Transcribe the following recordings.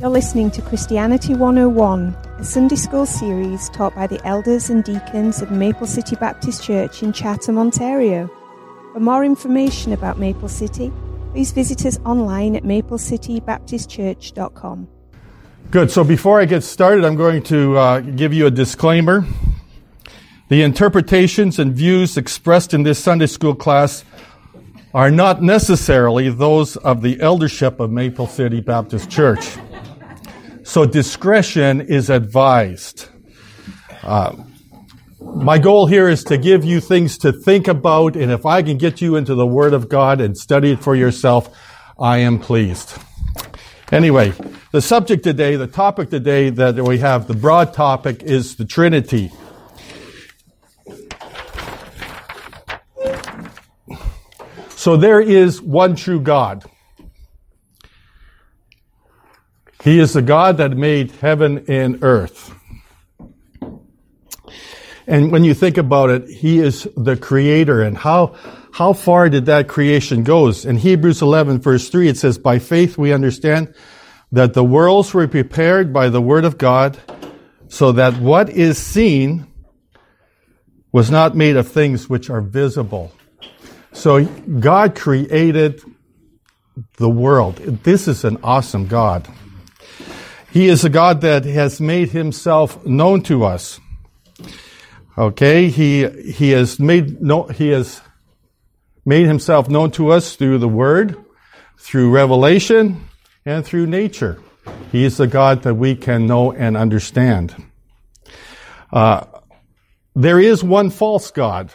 You're listening to Christianity 101, a Sunday school series taught by the elders and deacons of Maple City Baptist Church in Chatham, Ontario. For more information about Maple City, please visit us online at maplecitybaptistchurch.com. Good. So before I get started, I'm going to uh, give you a disclaimer. The interpretations and views expressed in this Sunday school class are not necessarily those of the eldership of Maple City Baptist Church. So discretion is advised. Uh, my goal here is to give you things to think about, and if I can get you into the Word of God and study it for yourself, I am pleased. Anyway, the subject today, the topic today that we have, the broad topic is the Trinity. So there is one true God. He is the God that made heaven and earth. And when you think about it, He is the creator. And how, how far did that creation goes? In Hebrews 11 verse 3, it says, by faith we understand that the worlds were prepared by the word of God so that what is seen was not made of things which are visible. So God created the world. This is an awesome God. He is a God that has made himself known to us. Okay, he he has made no, he has made himself known to us through the word, through revelation, and through nature. He is the God that we can know and understand. Uh, there is one false God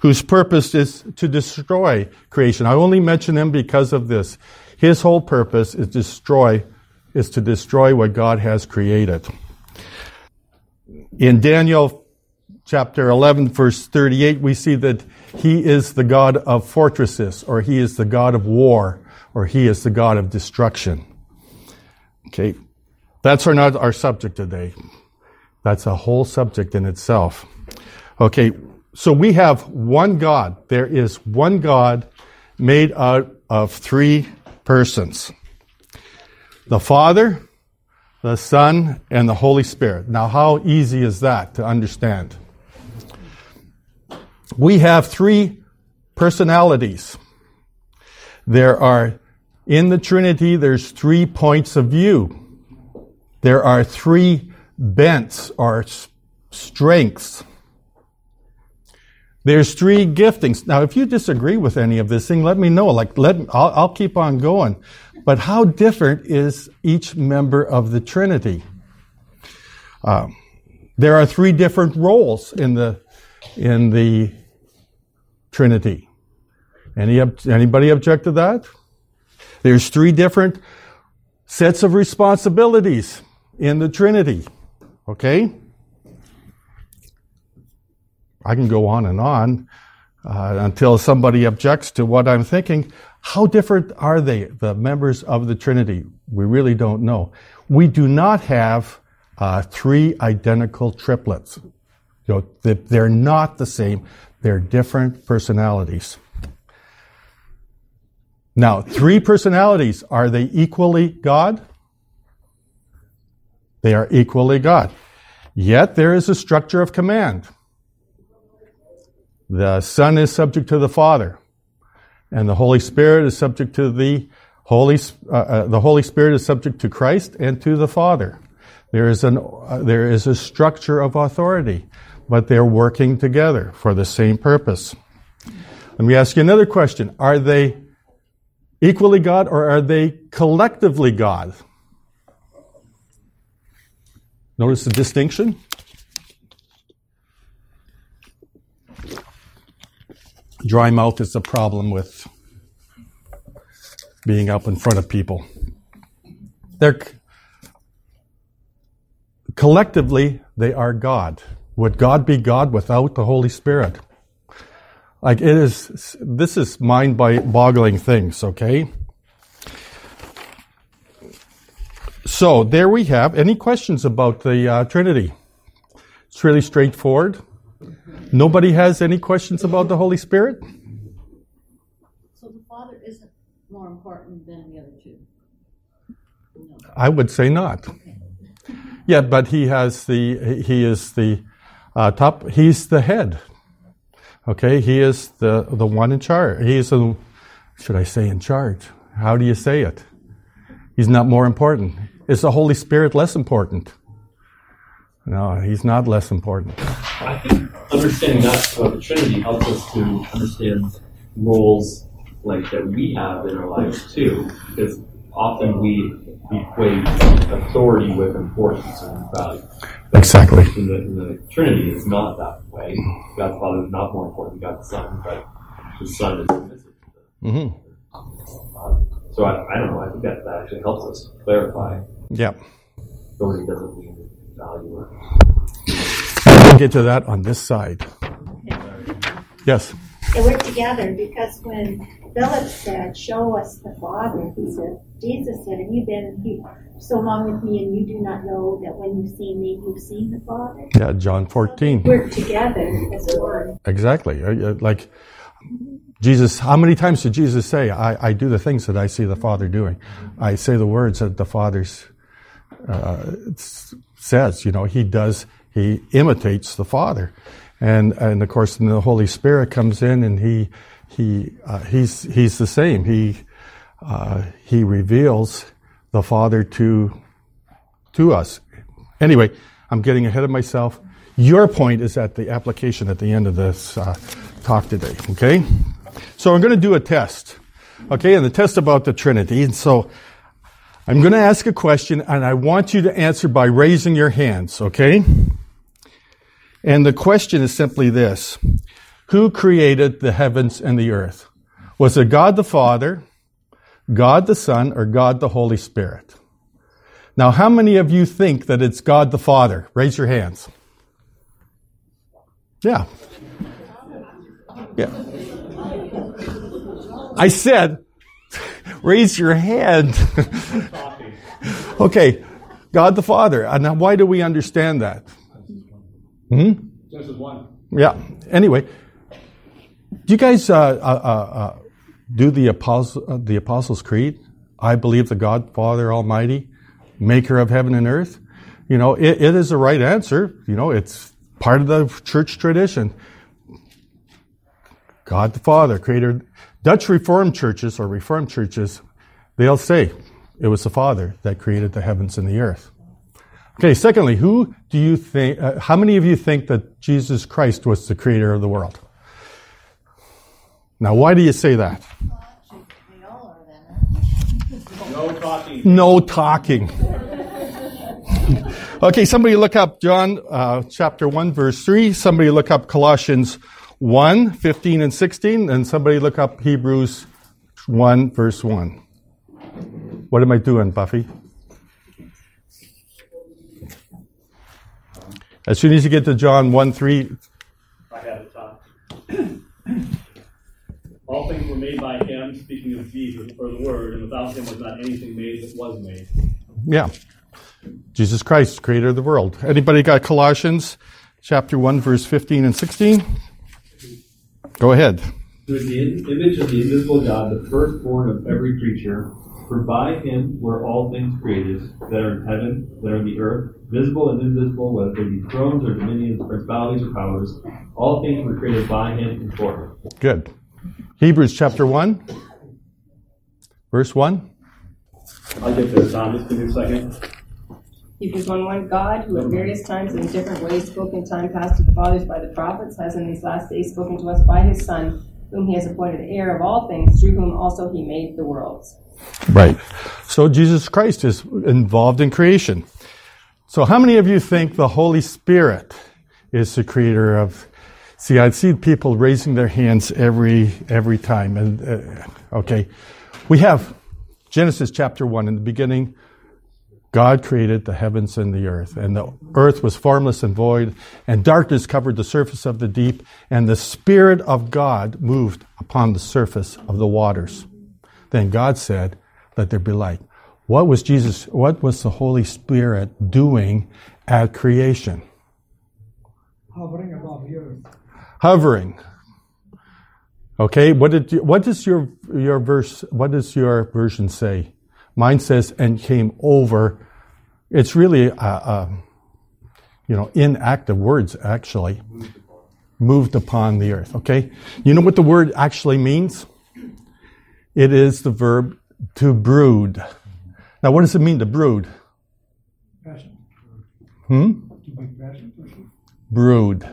whose purpose is to destroy creation. I only mention him because of this. His whole purpose is destroy is to destroy what God has created. In Daniel chapter 11 verse 38 we see that he is the God of fortresses or he is the God of war or he is the God of destruction. Okay. That's not our subject today. That's a whole subject in itself. Okay. So we have one God. There is one God made out of three persons. The Father, the Son, and the Holy Spirit. Now, how easy is that to understand? We have three personalities. There are, in the Trinity, there's three points of view. There are three bents or strengths. There's three giftings. Now, if you disagree with any of this thing, let me know. Like, let I'll, I'll keep on going. But how different is each member of the Trinity? Um, there are three different roles in the in the Trinity. Any anybody object to that? There's three different sets of responsibilities in the Trinity. Okay? I can go on and on uh, until somebody objects to what I'm thinking. How different are they, the members of the Trinity? We really don't know. We do not have uh, three identical triplets. You know, they're not the same. They're different personalities. Now, three personalities, are they equally God? They are equally God. Yet there is a structure of command. The Son is subject to the Father, and the Holy Spirit is subject to the Holy. Uh, uh, the Holy Spirit is subject to Christ and to the Father. There is an uh, there is a structure of authority, but they're working together for the same purpose. Let me ask you another question: Are they equally God, or are they collectively God? Notice the distinction. Dry mouth is a problem with being up in front of people. They're collectively they are God. Would God be God without the Holy Spirit? Like it is this is mind boggling things, okay? So there we have. Any questions about the uh, Trinity? It's really straightforward. Nobody has any questions about the Holy Spirit? So the Father isn't more important than the other two? No. I would say not. Yeah, but he has the, he is the uh, top, he's the head. Okay, he is the, the one in charge. He is the, should I say in charge? How do you say it? He's not more important. Is the Holy Spirit less important? No, he's not less important. I think understanding that about the Trinity helps us to understand roles like that we have in our lives too, because often we equate authority with importance and value. Exactly. In the, in the Trinity, is not that way. God the Father is not more important than God the Son, but the Son is submissive to Mm-hmm. So I, I don't know. I think that, that actually helps us clarify. Yeah. Authority doesn't mean value. We'll get to that on this side. Yes. They work together because when Philip said, Show us the Father, he said, Jesus said, Have you been so long with me and you do not know that when you've seen me, you've seen the Father? Yeah, John 14. Work together as one. Exactly. Uh, uh, Like Jesus, how many times did Jesus say, I, I do the things that I see the Father doing? I say the words that the Father's uh, says. You know, he does, he imitates the Father. And, and of course, the Holy Spirit comes in and he, he, uh, he's, he's the same. He, uh, he reveals the Father to, to us. Anyway, I'm getting ahead of myself. Your point is at the application at the end of this uh, talk today, okay? So I'm going to do a test, okay, and the test about the Trinity. And so I'm going to ask a question, and I want you to answer by raising your hands, okay? And the question is simply this Who created the heavens and the earth? Was it God the Father, God the Son, or God the Holy Spirit? Now, how many of you think that it's God the Father? Raise your hands. Yeah. Yeah. I said, raise your hand. okay. God the Father. And now why do we understand that? Hmm? Just one. Yeah. Anyway, do you guys uh, uh, uh, uh, do the, Apostle, uh, the Apostles' Creed? I believe the God, Father Almighty, maker of heaven and earth. You know, it, it is the right answer. You know, it's part of the church tradition. God the Father, creator. Dutch Reformed churches or Reformed churches, they'll say it was the Father that created the heavens and the earth. Okay, secondly, who do you think, uh, how many of you think that Jesus Christ was the creator of the world? Now, why do you say that? No talking. No talking. okay, somebody look up John uh, chapter 1, verse 3. Somebody look up Colossians 1, 15 and 16. And somebody look up Hebrews 1, verse 1. What am I doing, Buffy? As soon as you get to John 1, 3, I had it top. All things were made by him, speaking of Jesus, or the Word, and without him was not anything made that was made. yeah. Jesus Christ, creator of the world. Anybody got Colossians chapter 1, verse 15 and 16? Go ahead. Who is the image of the invisible God, the firstborn of every creature. For by him were all things created, that are in heaven, that are in the earth, visible and invisible, whether they be thrones or dominions, principalities or powers. All things were created by him and for him. Good. Hebrews chapter 1, verse 1. I'll get there, Tom. Just give me a second. Hebrews 1 1 God, who at various times and in different ways spoke in time past to the fathers by the prophets, has in these last days spoken to us by his Son, whom he has appointed heir of all things, through whom also he made the worlds. Right. So Jesus Christ is involved in creation. So how many of you think the Holy Spirit is the creator of? See, I see people raising their hands every every time. And uh, okay, we have Genesis chapter one. In the beginning, God created the heavens and the earth, and the earth was formless and void, and darkness covered the surface of the deep, and the Spirit of God moved upon the surface of the waters. Then God said, Let there be light. What was Jesus, what was the Holy Spirit doing at creation? hovering above the earth. Hovering. Okay, what did you, what does your your verse what does your version say? Mine says, and came over. It's really, uh, uh, you know, inactive words, actually. Moved upon the earth, okay? You know what the word actually means? It is the verb to brood. Now, what does it mean to brood? Hmm? Brood.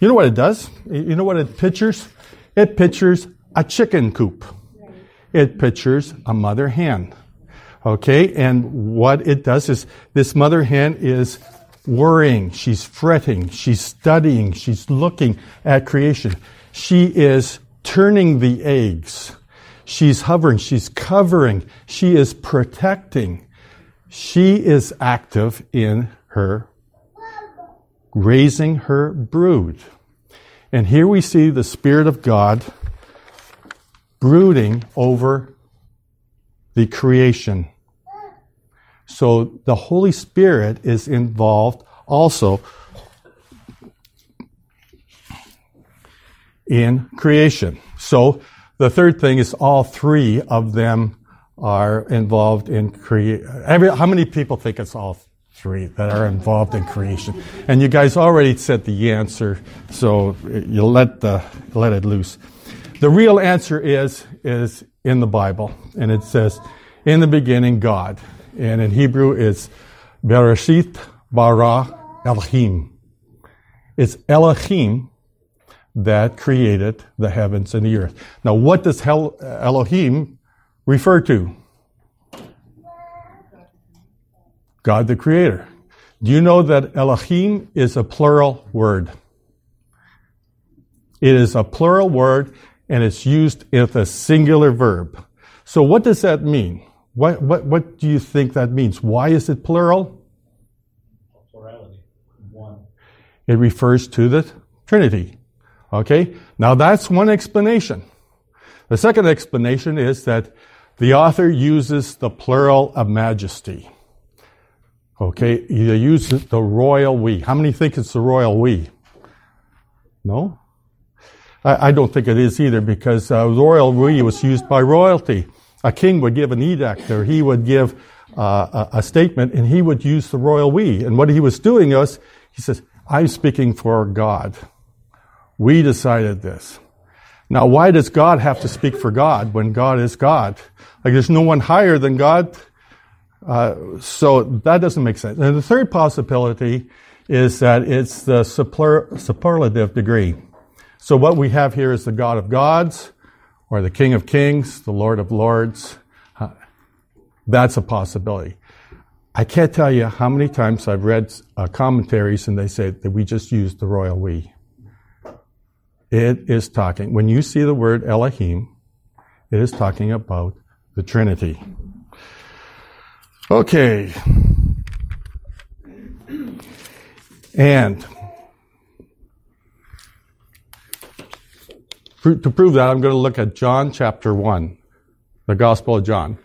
You know what it does? You know what it pictures? It pictures a chicken coop. It pictures a mother hen. Okay, and what it does is this mother hen is worrying, she's fretting, she's studying, she's looking at creation. She is turning the eggs. She's hovering, she's covering, she is protecting. She is active in her raising her brood. And here we see the Spirit of God brooding over the creation. So the Holy Spirit is involved also in creation. So the third thing is all three of them are involved in create. How many people think it's all three that are involved in creation? And you guys already said the answer, so you let the let it loose. The real answer is is in the Bible, and it says, "In the beginning, God," and in Hebrew, it's Bereshit bara Elohim. It's Elohim that created the heavens and the earth. Now, what does Hel- Elohim refer to? God the Creator. Do you know that Elohim is a plural word? It is a plural word and it's used with a singular verb. So what does that mean? What, what, what do you think that means? Why is it plural? Plurality. One. It refers to the Trinity. Okay? Now that's one explanation. The second explanation is that the author uses the plural of majesty. Okay? He uses the royal we. How many think it's the royal we? No? I, I don't think it is either because uh, royal we was used by royalty. A king would give an edict or he would give uh, a, a statement and he would use the royal we. And what he was doing was, he says, I'm speaking for God. We decided this. Now, why does God have to speak for God when God is God? Like, there's no one higher than God. Uh, so that doesn't make sense. And the third possibility is that it's the superlative degree. So what we have here is the God of gods, or the King of kings, the Lord of lords. Uh, that's a possibility. I can't tell you how many times I've read uh, commentaries and they say that we just used the royal we. It is talking, when you see the word Elohim, it is talking about the Trinity. Okay. And to prove that, I'm going to look at John chapter 1, the Gospel of John.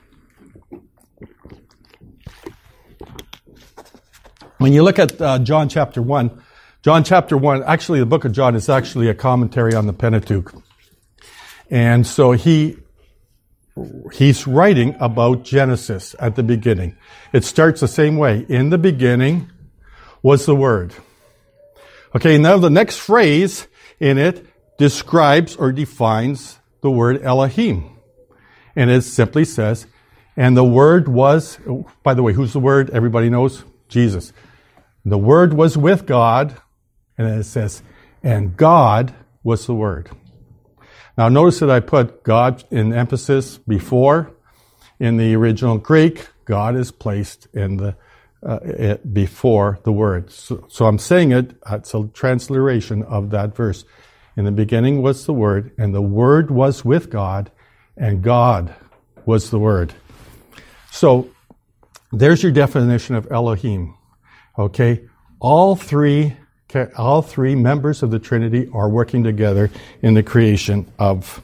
When you look at uh, John chapter 1, John chapter 1, actually, the book of John is actually a commentary on the Pentateuch. And so he, he's writing about Genesis at the beginning. It starts the same way. In the beginning was the Word. Okay, now the next phrase in it describes or defines the word Elohim. And it simply says, and the Word was, by the way, who's the Word? Everybody knows? Jesus. The Word was with God, and it says, and God was the Word. Now notice that I put God in emphasis before. In the original Greek, God is placed in the uh, before the word. So, so I'm saying it, it's a transliteration of that verse. In the beginning was the Word, and the Word was with God, and God was the Word. So there's your definition of Elohim. Okay? All three, all three members of the Trinity are working together in the creation of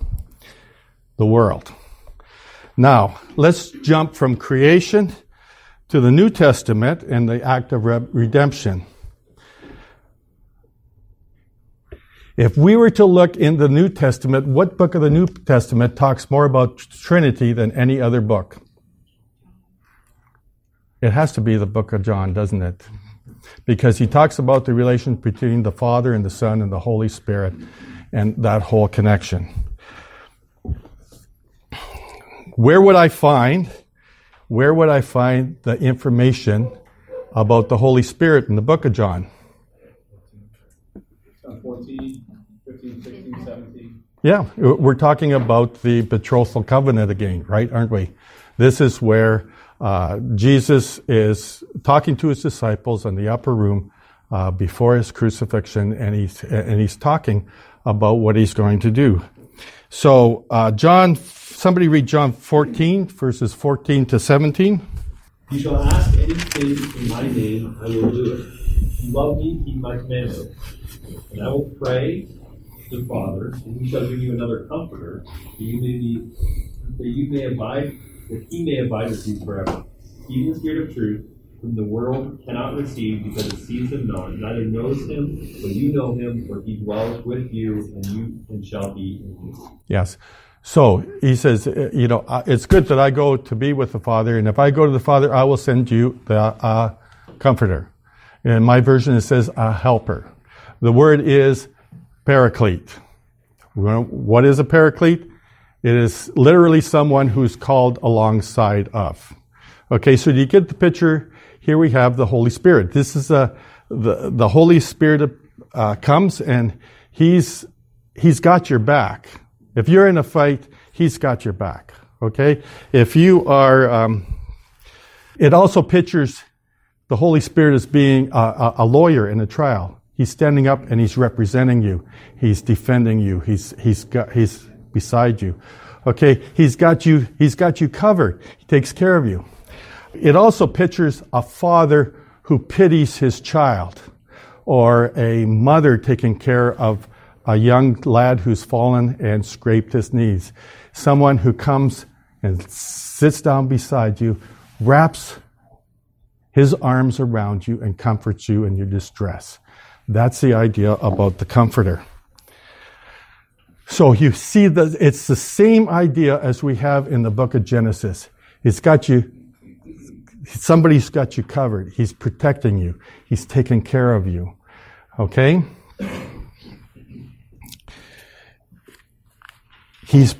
the world. Now, let's jump from creation to the New Testament and the act of redemption. If we were to look in the New Testament, what book of the New Testament talks more about Trinity than any other book? It has to be the book of John, doesn't it? Because he talks about the relation between the Father and the Son and the Holy Spirit and that whole connection. Where would I find where would I find the information about the Holy Spirit in the book of John? 14, 15, 16, 17. Yeah, we're talking about the betrothal covenant again, right? Aren't we? This is where uh, Jesus is talking to his disciples in the upper room uh, before his crucifixion, and he's and he's talking about what he's going to do. So, uh, John, somebody read John 14 verses 14 to 17. You shall ask anything in my name, I will do it. You love me, keep my commandments. And I will pray the Father, and he shall give you another comforter, that you may be that you may abide that he may abide with you forever. Even the Spirit of truth, whom the world cannot receive because it sees him not, neither knows him, but you know him, for he dwells with you and you and shall be in you. Yes. So he says, uh, you know, uh, it's good that I go to be with the Father, and if I go to the Father, I will send you the uh, Comforter. In my version, it says a helper. The word is paraclete. What is a paraclete? It is literally someone who's called alongside of. Okay, so do you get the picture? Here we have the Holy Spirit. This is a, the, the Holy Spirit uh, comes and he's, he's got your back. If you're in a fight, he's got your back. Okay? If you are, um, it also pictures the Holy Spirit as being a, a, lawyer in a trial. He's standing up and he's representing you. He's defending you. He's, he's got, he's beside you. Okay? He's got you, he's got you covered. He takes care of you. It also pictures a father who pities his child or a mother taking care of a young lad who's fallen and scraped his knees. Someone who comes and sits down beside you, wraps his arms around you and comforts you in your distress. That's the idea about the comforter. So you see that it's the same idea as we have in the book of Genesis. It's got you, somebody's got you covered. He's protecting you. He's taking care of you. Okay? He's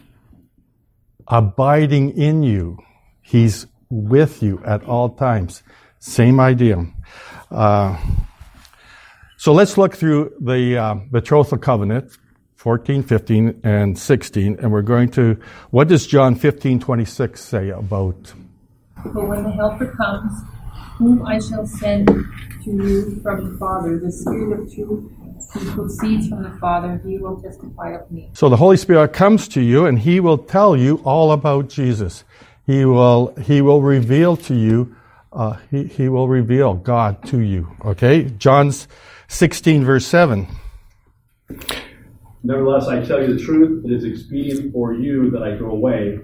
abiding in you. He's with you at all times. Same idea. Uh, so let's look through the uh, betrothal covenant 14, 15, and 16, and we're going to, what does John 15, 26 say about? But when the Helper comes, whom I shall send to you from the Father, the Spirit of truth, who proceeds from the Father, he will testify of me. So the Holy Spirit comes to you, and he will tell you all about Jesus. He will, he will reveal to you, uh, he, he will reveal God to you. Okay? John's 16, verse 7. Nevertheless, I tell you the truth, it is expedient for you that I go away.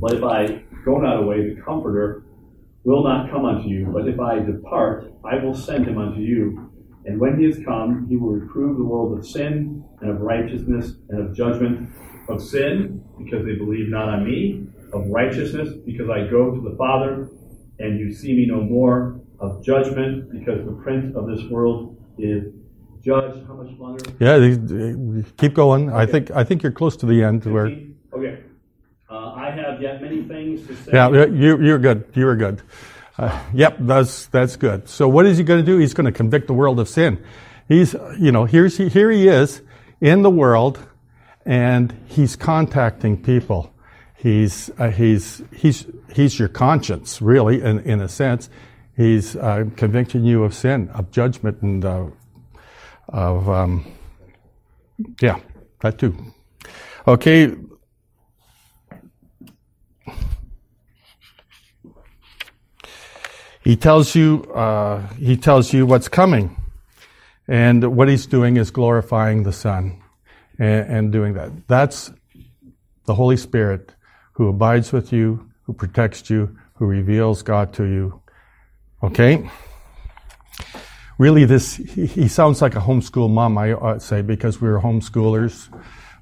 But if I go not away, the Comforter will not come unto you. But if I depart, I will send him unto you. And when he is come, he will reprove the world of sin, and of righteousness, and of judgment. Of sin, because they believe not on me. Of righteousness, because I go to the Father, and you see me no more. Of judgment, because the prince of this world is Judge, how much longer? Yeah, keep going. Okay. I think I think you're close to the end 15? where. Okay. Uh, I have yet many things to say. Yeah, you, you're good. You are good. Uh, yep, that's that's good. So what is he going to do? He's going to convict the world of sin. He's, you know, here's here he is in the world, and he's contacting people. He's uh, he's he's he's your conscience, really, in in a sense. He's uh, convicting you of sin, of judgment, and uh, of, um, yeah, that too. Okay. He tells you, uh, he tells you what's coming. And what he's doing is glorifying the Son and, and doing that. That's the Holy Spirit who abides with you, who protects you, who reveals God to you. Okay? really this, he, he sounds like a homeschool mom, I ought say, because we were homeschoolers.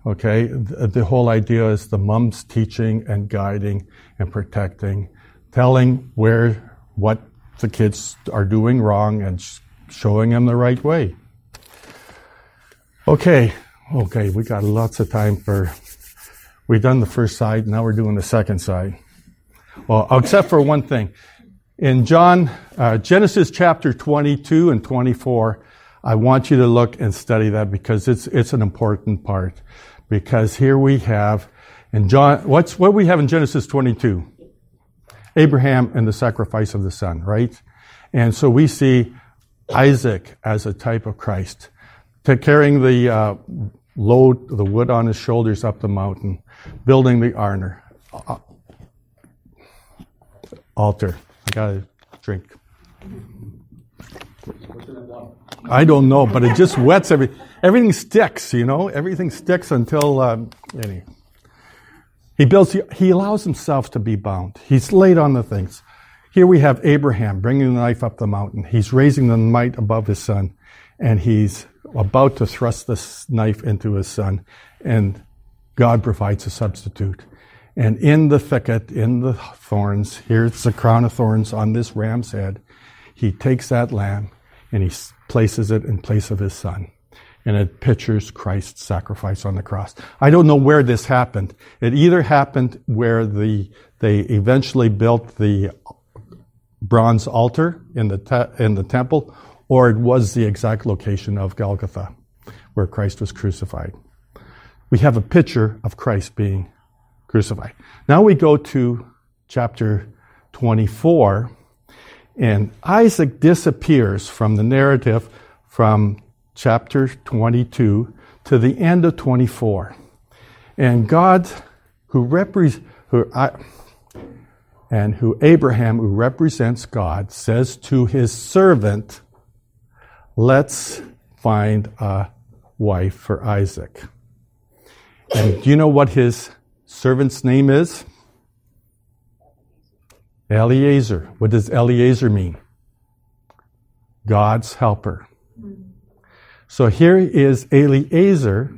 Okay. The, the whole idea is the mom's teaching and guiding and protecting, telling where, what the kids are doing wrong and sh- showing them the right way. Okay. Okay. We got lots of time for, we've done the first side. Now we're doing the second side. Well, except for one thing. In John, uh, Genesis chapter 22 and 24, I want you to look and study that because it's, it's an important part. Because here we have, in John, what's, what we have in Genesis 22? Abraham and the sacrifice of the son, right? And so we see Isaac as a type of Christ, carrying the uh, load, the wood on his shoulders up the mountain, building the armor, uh, altar. I got a drink. I don't know, but it just wets every. Everything sticks, you know. Everything sticks until um, anyway. He builds. He allows himself to be bound. He's laid on the things. Here we have Abraham bringing the knife up the mountain. He's raising the might above his son, and he's about to thrust this knife into his son, and God provides a substitute. And in the thicket, in the thorns, here's the crown of thorns on this ram's head. He takes that lamb and he places it in place of his son. And it pictures Christ's sacrifice on the cross. I don't know where this happened. It either happened where the, they eventually built the bronze altar in the, te- in the temple, or it was the exact location of Golgotha, where Christ was crucified. We have a picture of Christ being crucified. Now we go to chapter 24, and Isaac disappears from the narrative from chapter 22 to the end of 24. And God, who represents, who I, and who Abraham, who represents God, says to his servant, Let's find a wife for Isaac. And do you know what his servant's name is? Eliezer. What does Eliezer mean? God's helper. So here is Eliezer.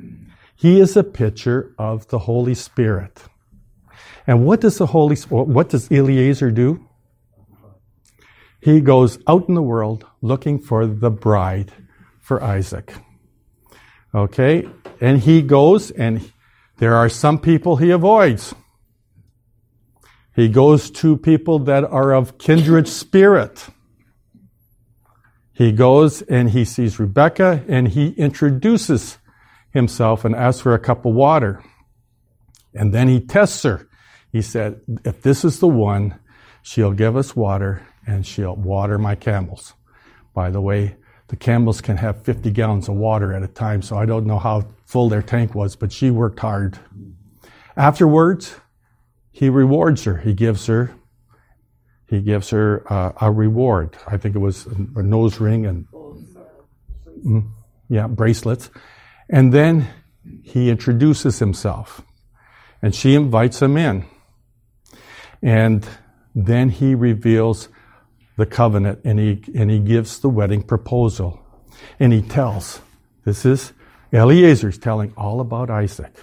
He is a picture of the Holy Spirit. And what does the Holy what does Eliezer do? He goes out in the world looking for the bride for Isaac. Okay? And he goes and there are some people he avoids. He goes to people that are of kindred spirit. He goes and he sees Rebecca and he introduces himself and asks for a cup of water. And then he tests her. He said, if this is the one, she'll give us water and she'll water my camels. By the way, the camels can have 50 gallons of water at a time, so I don't know how full their tank was, but she worked hard. Afterwards, he rewards her. He gives her, he gives her uh, a reward. I think it was a nose ring and, mm, yeah, bracelets. And then he introduces himself, and she invites him in. And then he reveals the covenant and he, and he gives the wedding proposal. And he tells, this is, Eliezer's telling all about Isaac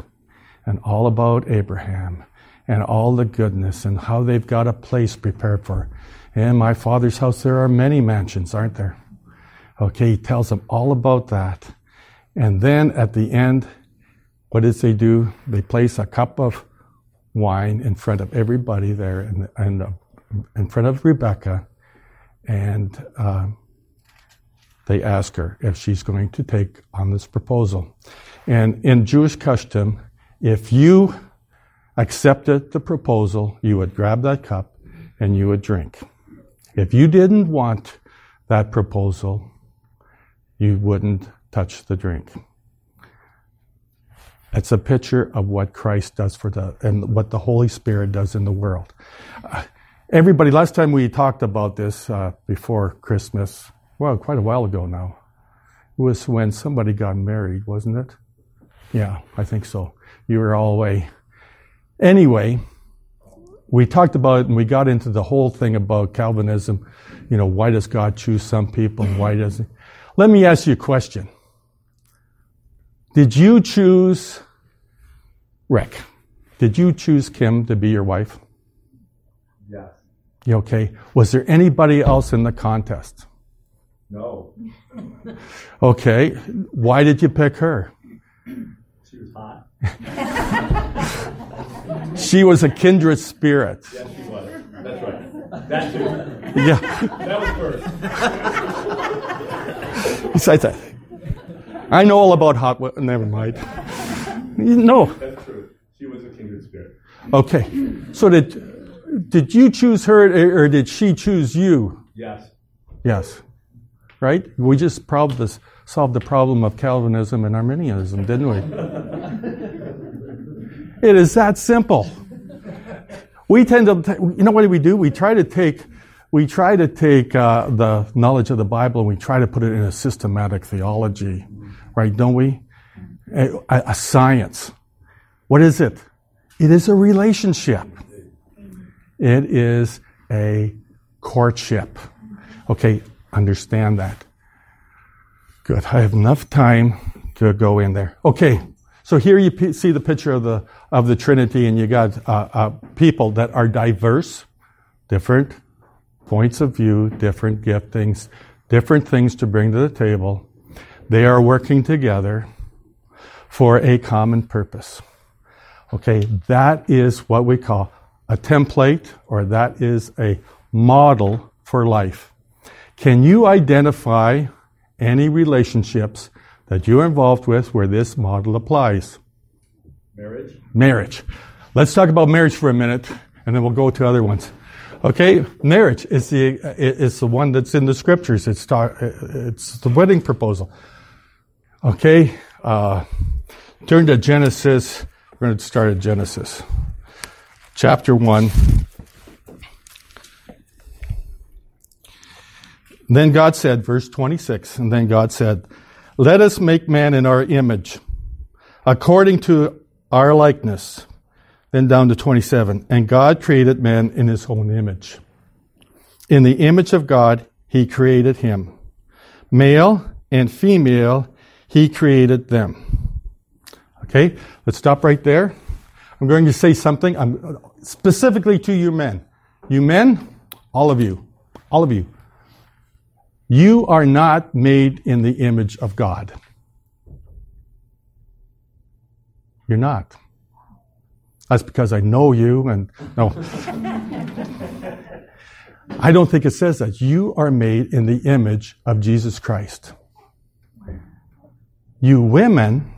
and all about Abraham and all the goodness and how they've got a place prepared for. In my father's house, there are many mansions, aren't there? Okay, he tells them all about that. And then at the end, what does they do? They place a cup of wine in front of everybody there and, and uh, in front of Rebecca and uh, they ask her if she's going to take on this proposal. And in Jewish custom, if you accepted the proposal, you would grab that cup and you would drink. If you didn't want that proposal, you wouldn't touch the drink. It's a picture of what Christ does for the, and what the Holy Spirit does in the world. Uh, Everybody, last time we talked about this uh, before Christmas, well, quite a while ago now, it was when somebody got married, wasn't it? Yeah, I think so. You were all away. Anyway, we talked about it and we got into the whole thing about Calvinism. You know, why does God choose some people and why doesn't? Let me ask you a question. Did you choose Rick? Did you choose Kim to be your wife? Yes. You okay? Was there anybody else in the contest? No. Okay. Why did you pick her? She was hot. She was a kindred spirit. Yes, she was. That's right. That too. Yeah. That was first. Besides that, I know all about hot. wo- Never mind. No. That's true. She was a kindred spirit. Okay. So did did you choose her or did she choose you? Yes. Yes. Right? We just solved this, solved the problem of Calvinism and Arminianism, didn't we? it is that simple. We tend to, you know what do we do? We try to take, we try to take uh, the knowledge of the Bible and we try to put it in a systematic theology, right? Don't we? A, a- a science. What is it? It is a relationship. It is a courtship. Okay, understand that. Good. I have enough time to go in there. Okay, so here you p- see the picture of the of the Trinity, and you got uh, uh, people that are diverse, different points of view, different giftings, different things to bring to the table. They are working together for a common purpose. Okay, that is what we call a template, or that is a model for life. Can you identify any relationships that you're involved with where this model applies? Marriage. Marriage. Let's talk about marriage for a minute, and then we'll go to other ones. Okay, marriage is the is the one that's in the scriptures. It's ta- it's the wedding proposal. Okay, uh, turn to Genesis. We're going to start at Genesis, chapter one. Then God said, verse 26, and then God said, Let us make man in our image, according to our likeness. Then down to 27, and God created man in his own image. In the image of God, he created him. Male and female, he created them. Okay, let's stop right there. I'm going to say something um, specifically to you men. You men, all of you, all of you. You are not made in the image of God. You're not. That's because I know you and no. I don't think it says that. You are made in the image of Jesus Christ. You women,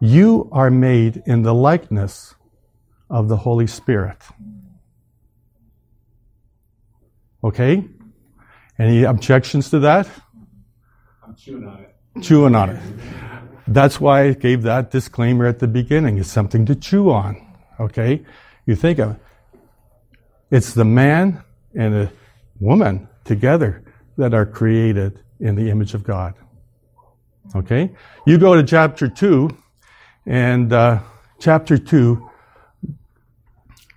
you are made in the likeness of the Holy Spirit. Okay? Any objections to that? I'm chewing on it. Chewing on it. That's why I gave that disclaimer at the beginning. It's something to chew on. Okay? You think of it. It's the man and the woman together that are created in the image of God. Okay? You go to chapter 2, and uh, chapter 2,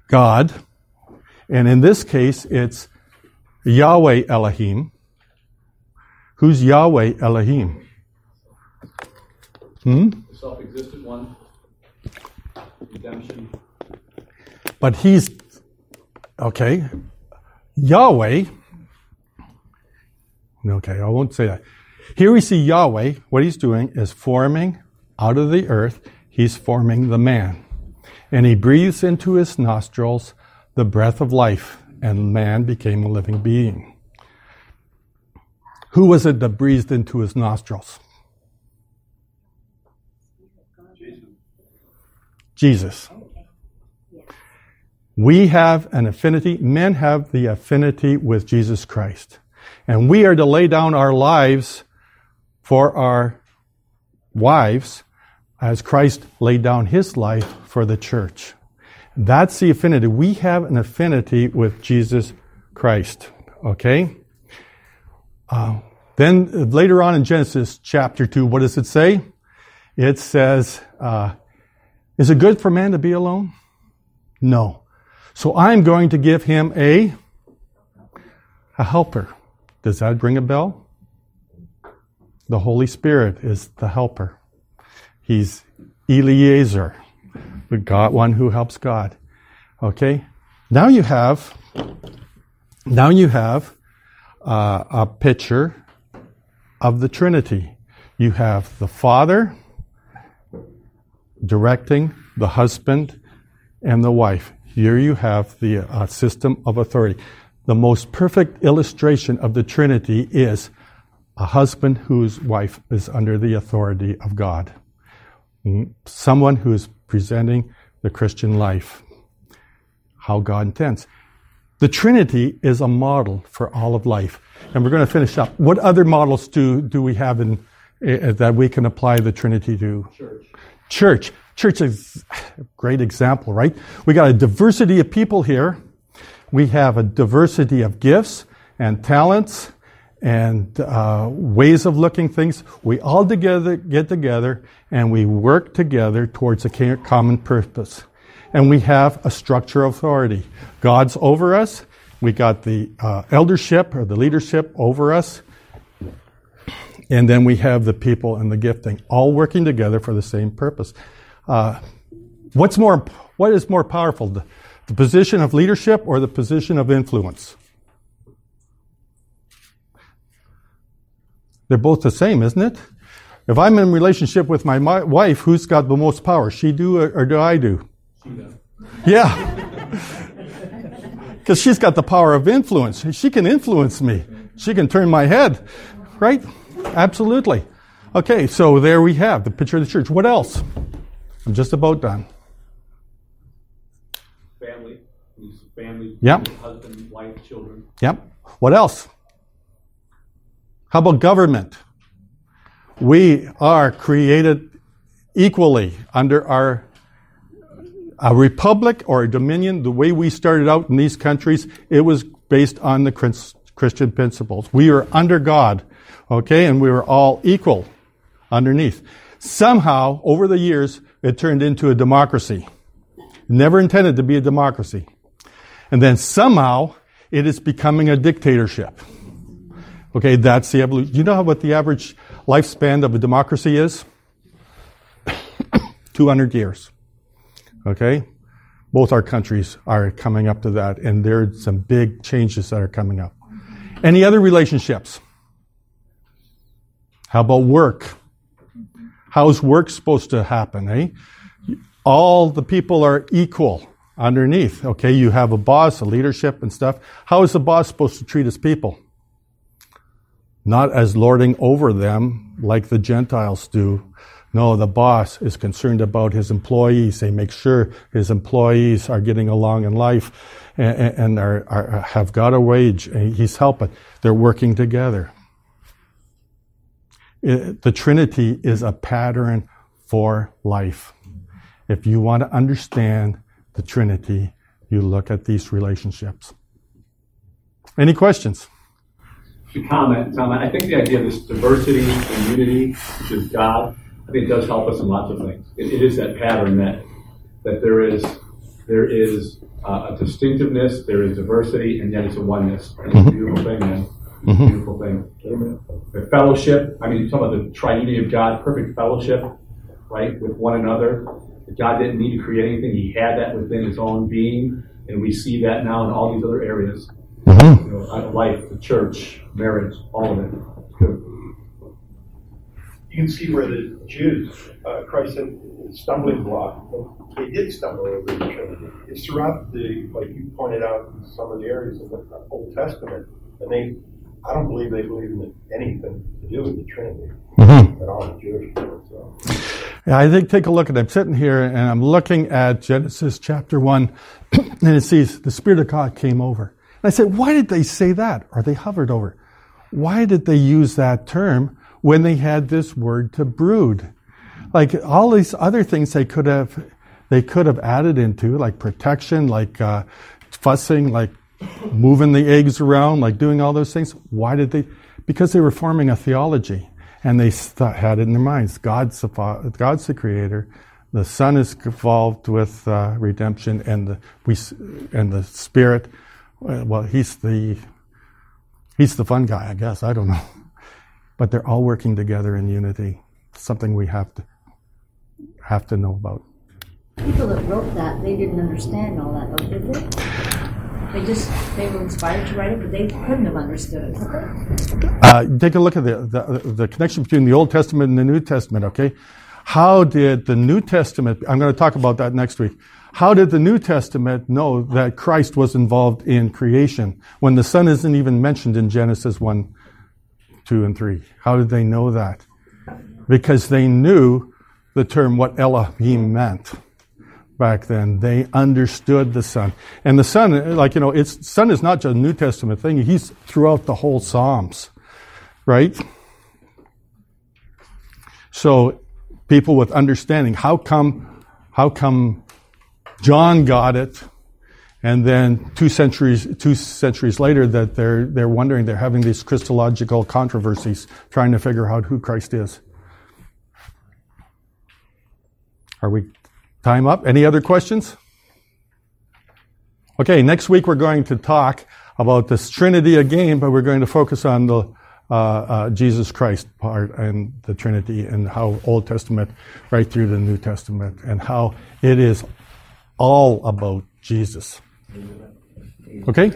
God, and in this case, it's Yahweh Elohim. Who's Yahweh Elohim? Hmm? The self-existent one. Redemption. But he's, okay, Yahweh. Okay, I won't say that. Here we see Yahweh, what he's doing is forming out of the earth, he's forming the man. And he breathes into his nostrils the breath of life, and man became a living being. Who was it that breathed into his nostrils? Jesus. We have an affinity, men have the affinity with Jesus Christ. And we are to lay down our lives for our wives as Christ laid down his life for the church. That's the affinity. We have an affinity with Jesus Christ. Okay? Uh, then uh, later on in Genesis chapter 2, what does it say? It says, uh, Is it good for man to be alone? No. So I'm going to give him a, a helper. Does that ring a bell? The Holy Spirit is the helper. He's Eliezer, the God, one who helps God. Okay? Now you have, now you have uh, a picture of the Trinity. You have the Father directing the husband and the wife. Here you have the uh, system of authority. The most perfect illustration of the Trinity is a husband whose wife is under the authority of God. Mm, someone who is presenting the Christian life. How God intends. The Trinity is a model for all of life. And we're going to finish up. What other models do, do we have in, uh, that we can apply the Trinity to? Church. Church. Church is a great example, right? We got a diversity of people here. We have a diversity of gifts and talents and uh, ways of looking things. We all together get together and we work together towards a common purpose. And we have a structure of authority. God's over us. We got the uh, eldership or the leadership over us. And then we have the people and the gifting all working together for the same purpose. Uh, what's more, what is more powerful, the, the position of leadership or the position of influence? They're both the same, isn't it? If I'm in relationship with my, wife, who's got the most power? She do or do I do? She does. Yeah. Because she's got the power of influence. She can influence me. She can turn my head. Right? Absolutely. Okay, so there we have the picture of the church. What else? I'm just about done. Family. Family. Yep. Husband, wife, children. Yep. What else? How about government? We are created equally under our a republic or a dominion. The way we started out in these countries, it was based on the Christian principles. We are under God, okay, and we were all equal underneath. Somehow, over the years, it turned into a democracy. Never intended to be a democracy. And then somehow it is becoming a dictatorship. Okay, that's the evolution. You know what the average lifespan of a democracy is? 200 years. Okay? Both our countries are coming up to that, and there are some big changes that are coming up. Any other relationships? How about work? How's work supposed to happen, eh? All the people are equal underneath. Okay, you have a boss, a leadership and stuff. How is the boss supposed to treat his people? Not as lording over them like the Gentiles do. No, the boss is concerned about his employees. They make sure his employees are getting along in life and, and are, are, have got a wage. He's helping. They're working together. It, the Trinity is a pattern for life. If you want to understand the Trinity, you look at these relationships. Any questions? To comment, Tom, I think the idea of this diversity and unity, which is God, I think it does help us in lots of things. it, it is that pattern that that there is there is uh, a distinctiveness, there is diversity, and yet it's a oneness. And it's a beautiful thing, man. Mm-hmm. Beautiful thing. Amen. The fellowship. I mean, you talk about the triunity of God, perfect fellowship, right, with one another. God didn't need to create anything; He had that within His own being, and we see that now in all these other areas. Mm-hmm. You know, life, the church, marriage, all of it. Good. You can see where the Jews, uh, Christ said, stumbling block. They did stumble over the Trinity. It's throughout the, like you pointed out, some of the areas of the Old Testament, and they I don't believe they believe in anything to do with the Trinity mm-hmm. at all, the Jewish people. So. Yeah, I think take a look at. I'm sitting here and I'm looking at Genesis chapter one, and it says the Spirit of God came over. And I said, why did they say that? Or they hovered over? Why did they use that term when they had this word to brood? Like all these other things they could have, they could have added into, like protection, like uh, fussing, like moving the eggs around, like doing all those things. Why did they? Because they were forming a theology and they had it in their minds. God's the, God's the creator. the Son is involved with uh, redemption, and the we and the Spirit. Well, he's the he's the fun guy, I guess. I don't know, but they're all working together in unity. Something we have to have to know about. People that wrote that, they didn't understand all that, though, did they? They just, they were inspired to write it, but they couldn't have understood it? Uh, take a look at the, the the connection between the Old Testament and the New Testament. Okay, how did the New Testament? I'm going to talk about that next week. How did the New Testament know that Christ was involved in creation when the Son isn't even mentioned in Genesis one, two, and three? How did they know that? Because they knew the term what Elohim meant back then. They understood the Son. And the Son, like, you know, it's, Son is not just a New Testament thing. He's throughout the whole Psalms, right? So, people with understanding, how come, how come John got it, and then two centuries, two centuries later that they're, they're wondering, they're having these Christological controversies, trying to figure out who Christ is. Are we time up? Any other questions? Okay, next week we're going to talk about this Trinity again, but we're going to focus on the uh, uh, Jesus Christ part and the Trinity and how Old Testament right through the New Testament and how it is all about Jesus. Okay?